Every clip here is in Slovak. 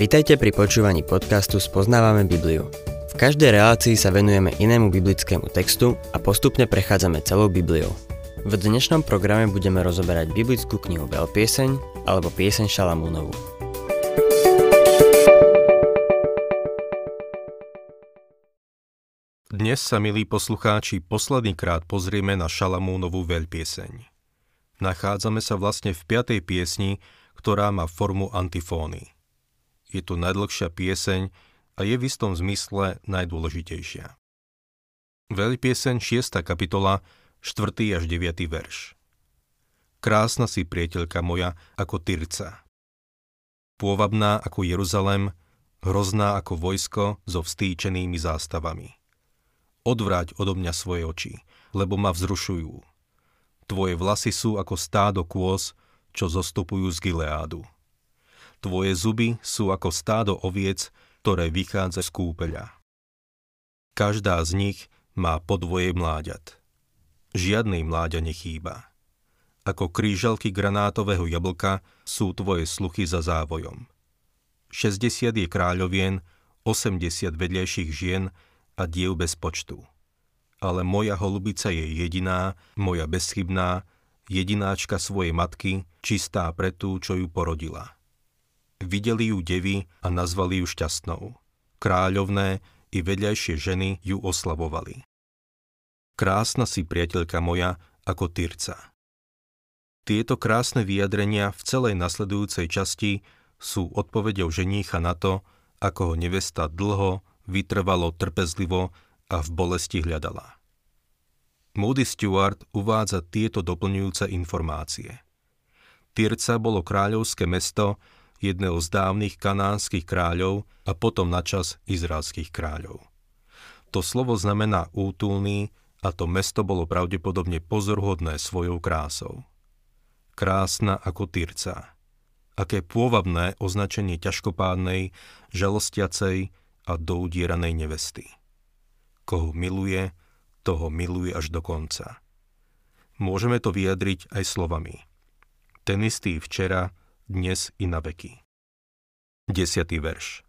Vitajte pri počúvaní podcastu Spoznávame Bibliu. V každej relácii sa venujeme inému biblickému textu a postupne prechádzame celou Bibliou. V dnešnom programe budeme rozoberať biblickú knihu Veľpieseň alebo Pieseň Šalamúnovu. Dnes sa, milí poslucháči, posledný krát pozrieme na Šalamúnovú veľpieseň. Nachádzame sa vlastne v piatej piesni, ktorá má formu antifóny je to najdlhšia pieseň a je v istom zmysle najdôležitejšia. pieseň 6. kapitola, 4. až 9. verš. Krásna si, priateľka moja, ako Tyrca. Pôvabná ako Jeruzalem, hrozná ako vojsko so vstýčenými zástavami. Odvráť odo mňa svoje oči, lebo ma vzrušujú. Tvoje vlasy sú ako stádo kôz, čo zostupujú z Gileádu. Tvoje zuby sú ako stádo oviec, ktoré vychádza z kúpeľa. Každá z nich má podvoje mláďat. Žiadnej mláďa nechýba. Ako krížalky granátového jablka sú tvoje sluchy za závojom. 60 je kráľovien, 80 vedľajších žien a diev bez počtu. Ale moja holubica je jediná, moja bezchybná, jedináčka svojej matky, čistá pre tú, čo ju porodila. Videli ju devy a nazvali ju šťastnou. Kráľovné i vedľajšie ženy ju oslavovali. Krásna si, priateľka moja, ako Tyrca. Tieto krásne vyjadrenia v celej nasledujúcej časti sú odpovedou ženícha na to, ako ho nevesta dlho, vytrvalo, trpezlivo a v bolesti hľadala. Moody Stewart uvádza tieto doplňujúce informácie. Tyrca bolo kráľovské mesto, jedného z dávnych kanánskych kráľov a potom načas izraelských kráľov. To slovo znamená útulný a to mesto bolo pravdepodobne pozorhodné svojou krásou. Krásna ako Tyrca. Aké pôvabné označenie ťažkopádnej, žalostiacej a doudieranej nevesty. Koho miluje, toho miluje až do konca. Môžeme to vyjadriť aj slovami. Ten istý včera, dnes i na veky. 10. verš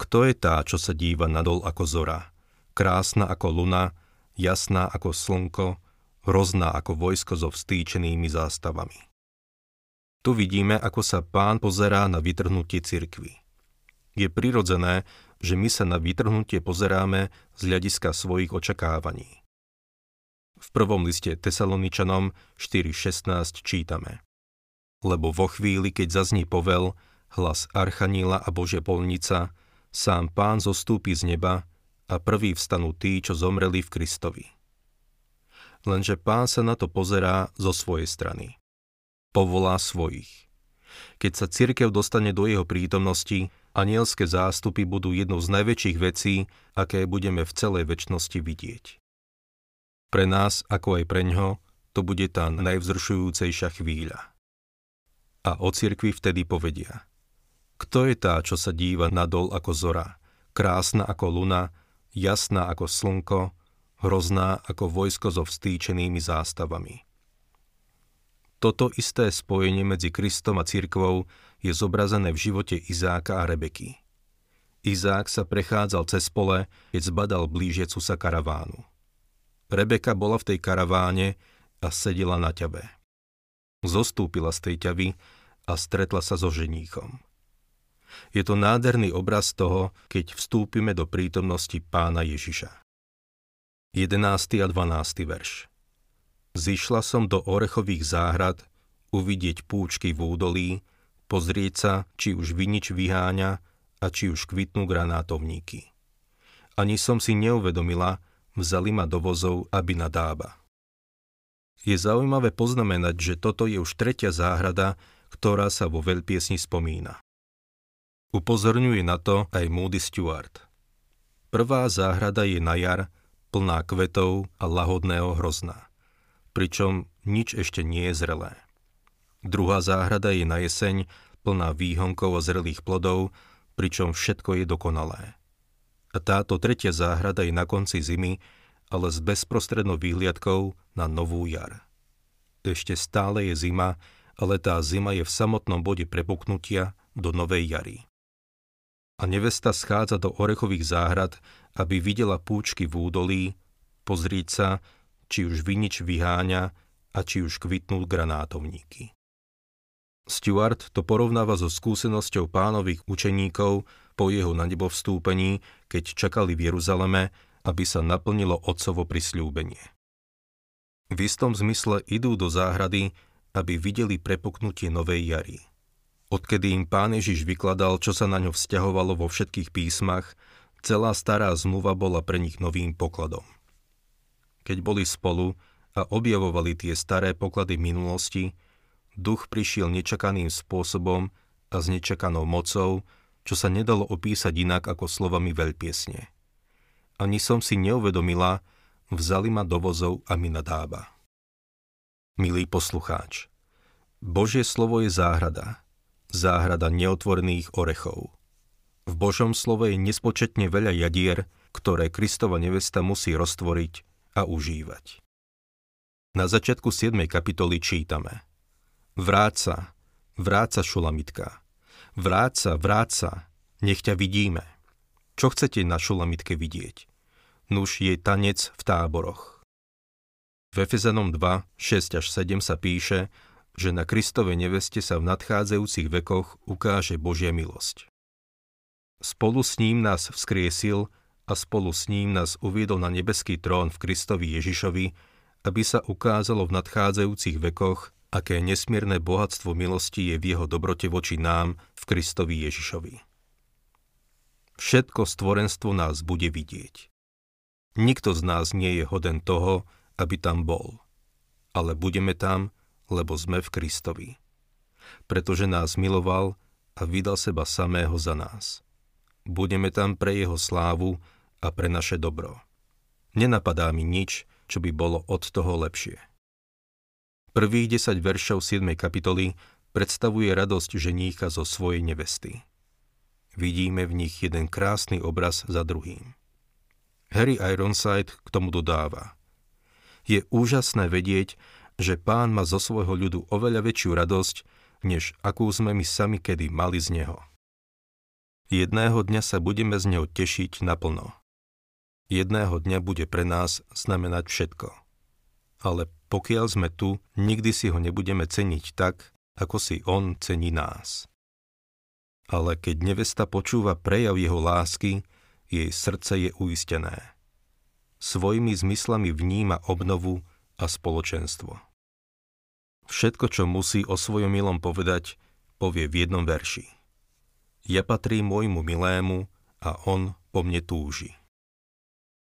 Kto je tá, čo sa díva nadol ako zora, krásna ako luna, jasná ako slnko, hrozná ako vojsko so vstýčenými zástavami? Tu vidíme, ako sa pán pozerá na vytrhnutie cirkvy. Je prirodzené, že my sa na vytrhnutie pozeráme z hľadiska svojich očakávaní. V prvom liste Tesaloničanom 4.16 čítame lebo vo chvíli, keď zazní povel, hlas Archaníla a Božia polnica, sám pán zostúpi z neba a prvý vstanú tí, čo zomreli v Kristovi. Lenže pán sa na to pozerá zo svojej strany. Povolá svojich. Keď sa cirkev dostane do jeho prítomnosti, anielské zástupy budú jednou z najväčších vecí, aké budeme v celej väčšnosti vidieť. Pre nás, ako aj pre ňo, to bude tá najvzrušujúcejšia chvíľa a o cirkvi vtedy povedia. Kto je tá, čo sa díva nadol ako zora, krásna ako luna, jasná ako slnko, hrozná ako vojsko so vstýčenými zástavami. Toto isté spojenie medzi Kristom a cirkvou je zobrazené v živote Izáka a Rebeky. Izák sa prechádzal cez pole, keď zbadal blížiacu sa karavánu. Rebeka bola v tej karaváne a sedela na ťabe zostúpila z tej ťavy a stretla sa so ženíchom. Je to nádherný obraz toho, keď vstúpime do prítomnosti pána Ježiša. 11. a 12. verš Zišla som do orechových záhrad, uvidieť púčky v údolí, pozrieť sa, či už vinič vyháňa a či už kvitnú granátovníky. Ani som si neuvedomila, vzali ma do vozov, aby nadába. Je zaujímavé poznamenať, že toto je už tretia záhrada, ktorá sa vo veľpiesni spomína. Upozorňuje na to aj Moody Stewart. Prvá záhrada je na jar, plná kvetov a lahodného hrozna, pričom nič ešte nie je zrelé. Druhá záhrada je na jeseň, plná výhonkov a zrelých plodov, pričom všetko je dokonalé. A táto tretia záhrada je na konci zimy, ale s bezprostrednou výhliadkou na novú jar. Ešte stále je zima ale tá zima je v samotnom bode prepuknutia do novej jary. A nevesta schádza do orechových záhrad, aby videla púčky v údolí, pozrieť sa, či už vinič vyháňa a či už kvitnú granátovníky. Stuart to porovnáva so skúsenosťou pánových učeníkov po jeho na nebo vstúpení, keď čakali v Jeruzaleme, aby sa naplnilo otcovo prisľúbenie. V istom zmysle idú do záhrady, aby videli prepuknutie novej jary. Odkedy im pán Ježiš vykladal, čo sa na ňo vzťahovalo vo všetkých písmach, celá stará zmluva bola pre nich novým pokladom. Keď boli spolu a objavovali tie staré poklady minulosti, duch prišiel nečakaným spôsobom a s nečakanou mocou, čo sa nedalo opísať inak ako slovami veľpiesne. Ani som si neuvedomila, vzali ma do vozov a mi nadába. Milý poslucháč, Božie slovo je záhrada, záhrada neotvorených orechov. V Božom slove je nespočetne veľa jadier, ktoré Kristova nevesta musí roztvoriť a užívať. Na začiatku 7. kapitoly čítame Vráca, vráca Šulamitka, vráca, vráca, nech ťa vidíme. Čo chcete na Šulamitke vidieť? Nuž jej tanec v táboroch. V Efezanom 2, 6 až 7 sa píše, že na Kristovej neveste sa v nadchádzajúcich vekoch ukáže Božia milosť. Spolu s ním nás vzkriesil a spolu s ním nás uviedol na nebeský trón v Kristovi Ježišovi, aby sa ukázalo v nadchádzajúcich vekoch, aké nesmierne bohatstvo milosti je v jeho dobrote voči nám v Kristovi Ježišovi. Všetko stvorenstvo nás bude vidieť. Nikto z nás nie je hoden toho, aby tam bol. Ale budeme tam, lebo sme v Kristovi. Pretože nás miloval a vydal seba samého za nás. Budeme tam pre jeho slávu a pre naše dobro. Nenapadá mi nič, čo by bolo od toho lepšie. Prvých 10 veršov 7. kapitoly predstavuje radosť ženícha zo svojej nevesty. Vidíme v nich jeden krásny obraz za druhým. Harry Ironside k tomu dodáva – je úžasné vedieť, že pán má zo svojho ľudu oveľa väčšiu radosť, než akú sme my sami kedy mali z neho. Jedného dňa sa budeme z neho tešiť naplno. Jedného dňa bude pre nás znamenať všetko. Ale pokiaľ sme tu, nikdy si ho nebudeme ceniť tak, ako si on cení nás. Ale keď nevesta počúva prejav jeho lásky, jej srdce je uistené svojimi zmyslami vníma obnovu a spoločenstvo. Všetko, čo musí o svojom milom povedať, povie v jednom verši. Ja patrím môjmu milému a on po mne túži.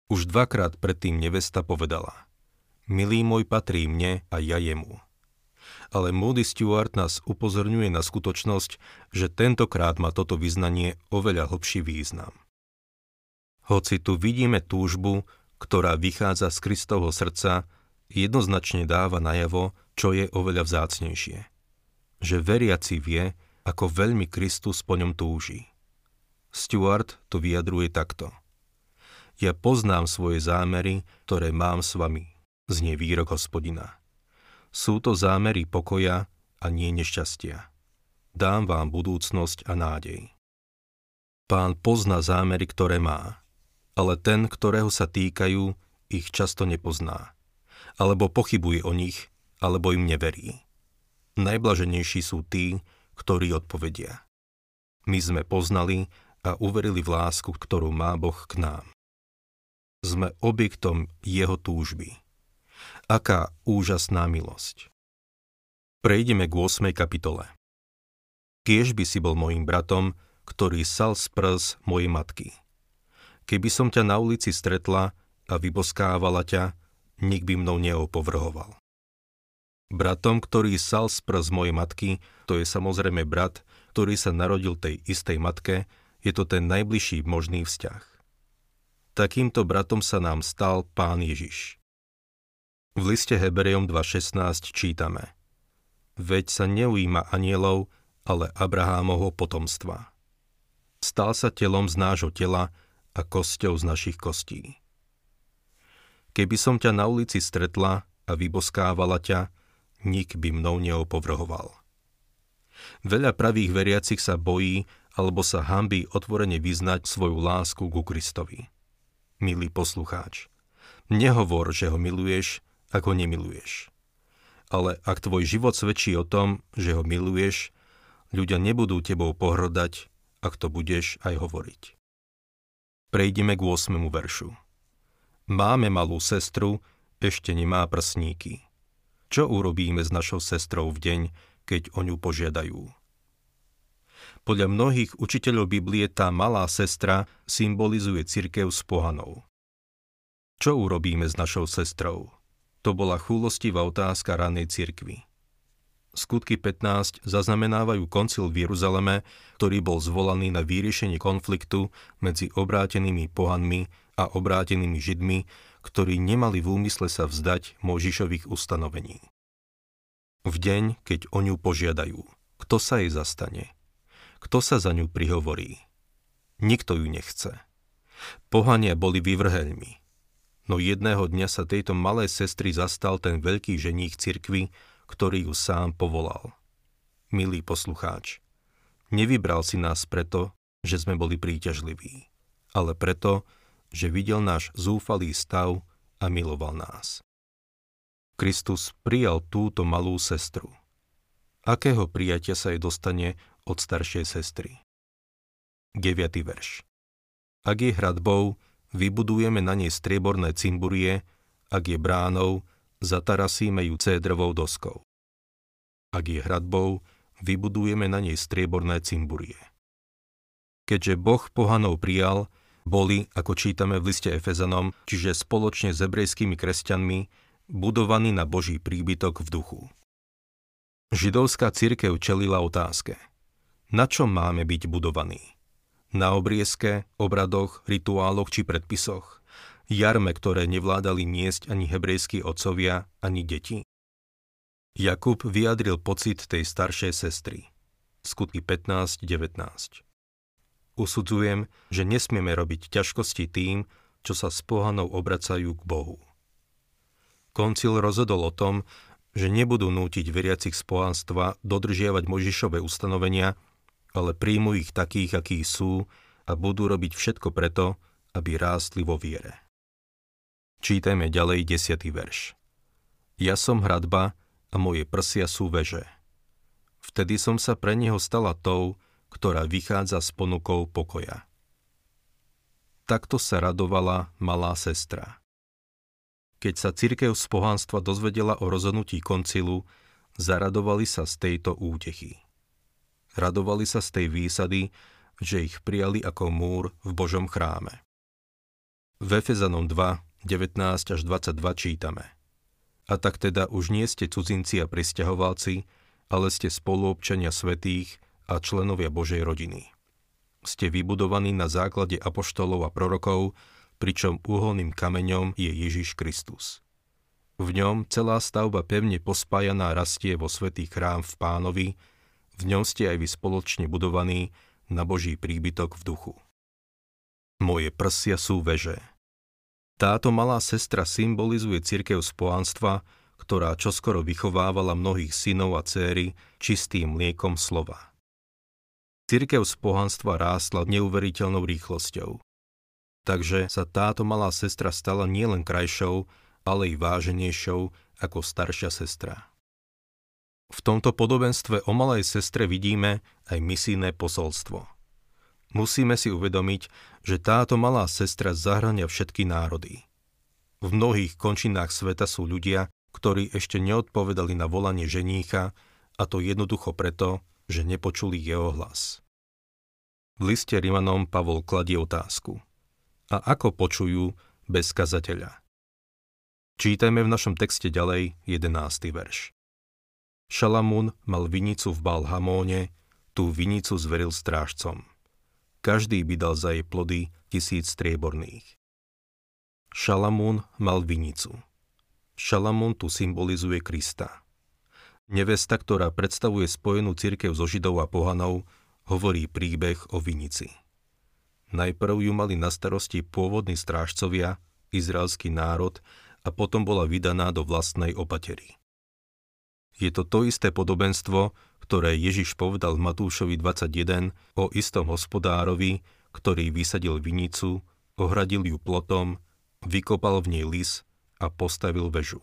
Už dvakrát predtým nevesta povedala Milý môj patrí mne a ja jemu. Ale Moody Stewart nás upozorňuje na skutočnosť, že tentokrát má toto vyznanie oveľa hlbší význam. Hoci tu vidíme túžbu, ktorá vychádza z Kristovho srdca, jednoznačne dáva najavo, čo je oveľa vzácnejšie. Že veriaci vie, ako veľmi Kristus po ňom túži. Stuart to vyjadruje takto. Ja poznám svoje zámery, ktoré mám s vami, znie výrok hospodina. Sú to zámery pokoja a nie nešťastia. Dám vám budúcnosť a nádej. Pán pozná zámery, ktoré má ale ten, ktorého sa týkajú, ich často nepozná. Alebo pochybuje o nich, alebo im neverí. Najblaženejší sú tí, ktorí odpovedia. My sme poznali a uverili v lásku, ktorú má Boh k nám. Sme objektom jeho túžby. Aká úžasná milosť. Prejdeme k 8. kapitole. Kiež by si bol mojim bratom, ktorý sal z prs mojej matky – Keby som ťa na ulici stretla a vyboskávala ťa, nik by mnou neopovrhoval. Bratom, ktorý sal z prs mojej matky, to je samozrejme brat, ktorý sa narodil tej istej matke, je to ten najbližší možný vzťah. Takýmto bratom sa nám stal Pán Ježiš. V liste Hebrejom 2.16 čítame Veď sa neujíma anielov, ale Abrahámovho potomstva. Stal sa telom z nášho tela, a kosťou z našich kostí. Keby som ťa na ulici stretla a vyboskávala ťa, nik by mnou neopovrhoval. Veľa pravých veriacich sa bojí alebo sa hambí otvorene vyznať svoju lásku ku Kristovi. Milý poslucháč, nehovor, že ho miluješ, ako ho nemiluješ. Ale ak tvoj život svedčí o tom, že ho miluješ, ľudia nebudú tebou pohrdať, ak to budeš aj hovoriť. Prejdeme k 8. veršu. Máme malú sestru, ešte nemá prsníky. Čo urobíme s našou sestrou v deň, keď o ňu požiadajú? Podľa mnohých učiteľov Biblie tá malá sestra symbolizuje cirkev s pohanou. Čo urobíme s našou sestrou? To bola chúlostivá otázka ranej cirkvi. Skutky 15 zaznamenávajú koncil v Jeruzaleme, ktorý bol zvolaný na vyriešenie konfliktu medzi obrátenými pohanmi a obrátenými židmi, ktorí nemali v úmysle sa vzdať Možišových ustanovení. V deň, keď o ňu požiadajú, kto sa jej zastane? Kto sa za ňu prihovorí? Nikto ju nechce. Pohania boli vyvrheľmi. No jedného dňa sa tejto malej sestry zastal ten veľký ženích cirkvy, ktorý ju sám povolal. Milý poslucháč, nevybral si nás preto, že sme boli príťažliví, ale preto, že videl náš zúfalý stav a miloval nás. Kristus prijal túto malú sestru. Akého prijatia sa jej dostane od staršej sestry. 9. verš. Ak je hradbou, vybudujeme na nej strieborné cimburie, ak je bránou, zatarasíme ju cédrovou doskou. Ak je hradbou, vybudujeme na nej strieborné cimburie. Keďže Boh pohanov prijal, boli, ako čítame v liste Efezanom, čiže spoločne s hebrejskými kresťanmi, budovaní na Boží príbytok v duchu. Židovská církev čelila otázke – na čom máme byť budovaní? Na obriezke, obradoch, rituáloch či predpisoch? Jarme, ktoré nevládali niesť ani hebrejskí otcovia, ani deti? Jakub vyjadril pocit tej staršej sestry. Skutky 15.19 Usudzujem, že nesmieme robiť ťažkosti tým, čo sa s pohanou obracajú k Bohu. Koncil rozhodol o tom, že nebudú nútiť veriacich z pohanstva dodržiavať Možišové ustanovenia ale príjmu ich takých, akí sú a budú robiť všetko preto, aby rástli vo viere. Čítajme ďalej 10. verš. Ja som hradba a moje prsia sú veže. Vtedy som sa pre neho stala tou, ktorá vychádza s ponukou pokoja. Takto sa radovala malá sestra. Keď sa cirkev z pohanstva dozvedela o rozhodnutí koncilu, zaradovali sa z tejto útechy. Radovali sa z tej výsady, že ich prijali ako múr v Božom chráme. V Efezanom 2, 19 až 22 čítame. A tak teda už nie ste cudzinci a pristahovalci, ale ste spoluobčania svetých a členovia Božej rodiny. Ste vybudovaní na základe apoštolov a prorokov, pričom uholným kameňom je Ježiš Kristus. V ňom celá stavba pevne pospájaná rastie vo svetý chrám v pánovi, v ňom ste aj vy spoločne budovaní na Boží príbytok v duchu. Moje prsia sú veže. Táto malá sestra symbolizuje cirkev spojanstva, ktorá čoskoro vychovávala mnohých synov a céry čistým mliekom slova. Cirkev z pohanstva rástla neuveriteľnou rýchlosťou. Takže sa táto malá sestra stala nielen krajšou, ale i váženejšou ako staršia sestra. V tomto podobenstve o malej sestre vidíme aj misijné posolstvo. Musíme si uvedomiť, že táto malá sestra zahrania všetky národy. V mnohých končinách sveta sú ľudia, ktorí ešte neodpovedali na volanie ženícha, a to jednoducho preto, že nepočuli jeho hlas. V liste Rimanom Pavol kladie otázku. A ako počujú bez kazateľa? Čítajme v našom texte ďalej 11. verš. Šalamún mal vinicu v Balhamóne, tú vinicu zveril strážcom. Každý by dal za jej plody tisíc strieborných. Šalamún mal vinicu. Šalamún tu symbolizuje Krista. Nevesta, ktorá predstavuje spojenú cirkev so Židov a pohanov, hovorí príbeh o vinici. Najprv ju mali na starosti pôvodní strážcovia, izraelský národ a potom bola vydaná do vlastnej opatery. Je to to isté podobenstvo, ktoré Ježiš povedal Matúšovi 21 o istom hospodárovi, ktorý vysadil vinicu, ohradil ju plotom, vykopal v nej lis a postavil väžu.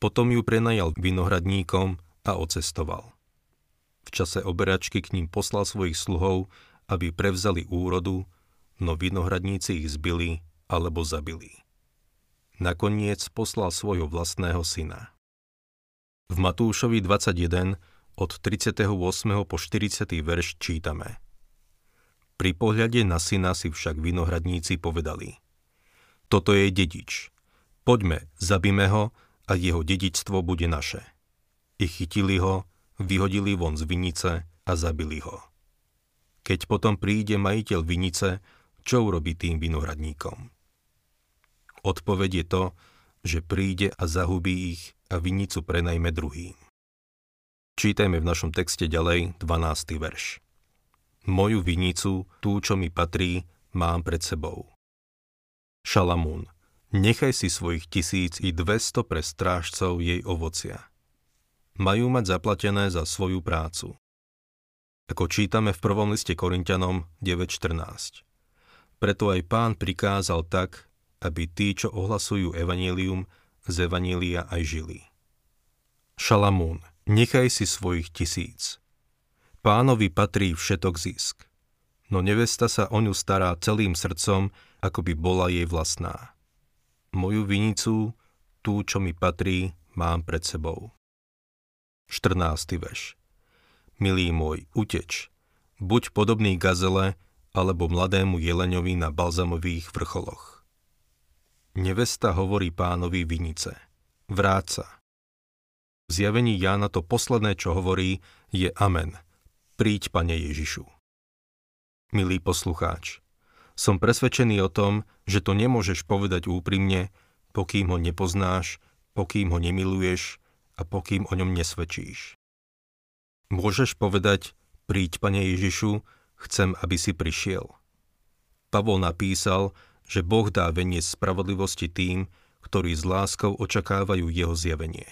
Potom ju prenajal vinohradníkom a ocestoval. V čase oberačky k ním poslal svojich sluhov, aby prevzali úrodu, no vinohradníci ich zbili alebo zabili. Nakoniec poslal svojho vlastného syna. V Matúšovi 21 od 38. po 40. verš čítame. Pri pohľade na syna si však vinohradníci povedali. Toto je dedič. Poďme, zabíme ho a jeho dedičstvo bude naše. I chytili ho, vyhodili von z vinice a zabili ho. Keď potom príde majiteľ vinice, čo urobí tým vinohradníkom? Odpoveď je to, že príde a zahubí ich a vinicu prenajme druhým. Čítajme v našom texte ďalej 12. verš. Moju vinicu, tú, čo mi patrí, mám pred sebou. Šalamún, nechaj si svojich tisíc i dvesto pre strážcov jej ovocia. Majú mať zaplatené za svoju prácu. Ako čítame v prvom liste Korintianom 9.14. Preto aj pán prikázal tak, aby tí, čo ohlasujú evanílium, z evanília aj žili. Šalamún, Nechaj si svojich tisíc. Pánovi patrí všetok zisk, no nevesta sa o ňu stará celým srdcom, ako by bola jej vlastná. Moju vinicu, tú, čo mi patrí, mám pred sebou. 14. veš. Milý môj, uteč. Buď podobný gazele alebo mladému jeleňovi na balzamových vrcholoch. Nevesta hovorí pánovi vinice. Vráť sa. V zjavení Jána to posledné, čo hovorí, je Amen. Príď, Pane Ježišu. Milý poslucháč, som presvedčený o tom, že to nemôžeš povedať úprimne, pokým ho nepoznáš, pokým ho nemiluješ a pokým o ňom nesvedčíš. Môžeš povedať, príď, Pane Ježišu, chcem, aby si prišiel. Pavol napísal, že Boh dá veniec spravodlivosti tým, ktorí s láskou očakávajú jeho zjavenie.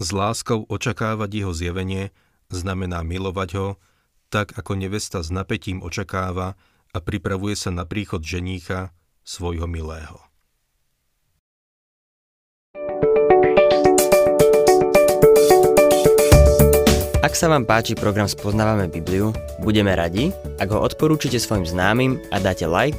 S láskou očakávať jeho zjavenie znamená milovať ho, tak ako nevesta s napätím očakáva a pripravuje sa na príchod ženícha, svojho milého. Ak sa vám páči program Spoznávame Bibliu, budeme radi, ak ho odporúčite svojim známym a dáte like,